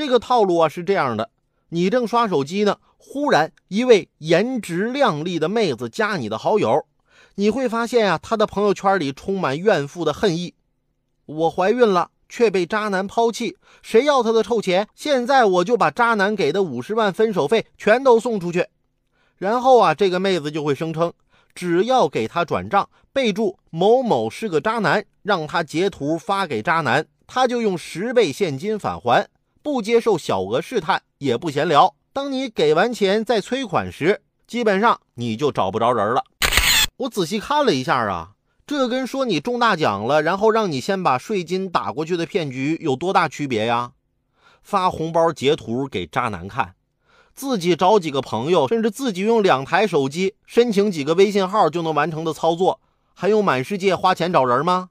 这个套路啊是这样的：你正刷手机呢，忽然一位颜值靓丽的妹子加你的好友，你会发现啊，她的朋友圈里充满怨妇的恨意。我怀孕了，却被渣男抛弃，谁要她的臭钱？现在我就把渣男给的五十万分手费全都送出去。然后啊，这个妹子就会声称，只要给他转账，备注某某是个渣男，让他截图发给渣男，他就用十倍现金返还，不接受小额试探，也不闲聊。当你给完钱再催款时，基本上你就找不着人了。我仔细看了一下啊。这跟说你中大奖了，然后让你先把税金打过去的骗局有多大区别呀？发红包截图给渣男看，自己找几个朋友，甚至自己用两台手机申请几个微信号就能完成的操作，还用满世界花钱找人吗？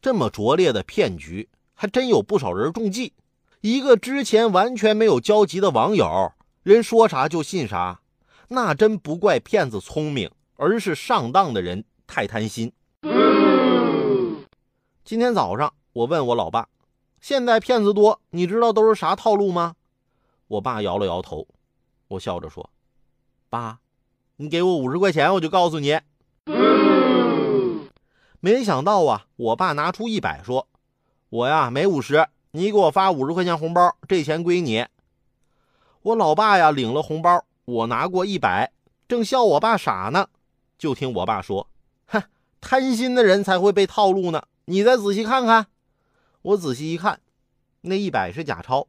这么拙劣的骗局，还真有不少人中计。一个之前完全没有交集的网友，人说啥就信啥，那真不怪骗子聪明，而是上当的人。太贪心。今天早上我问我老爸：“现在骗子多，你知道都是啥套路吗？”我爸摇了摇头。我笑着说：“爸，你给我五十块钱，我就告诉你。”没想到啊，我爸拿出一百说：“我呀没五十，你给我发五十块钱红包，这钱归你。”我老爸呀领了红包，我拿过一百，正笑我爸傻呢，就听我爸说。哼贪心的人才会被套路呢，你再仔细看看。我仔细一看，那一百是假钞。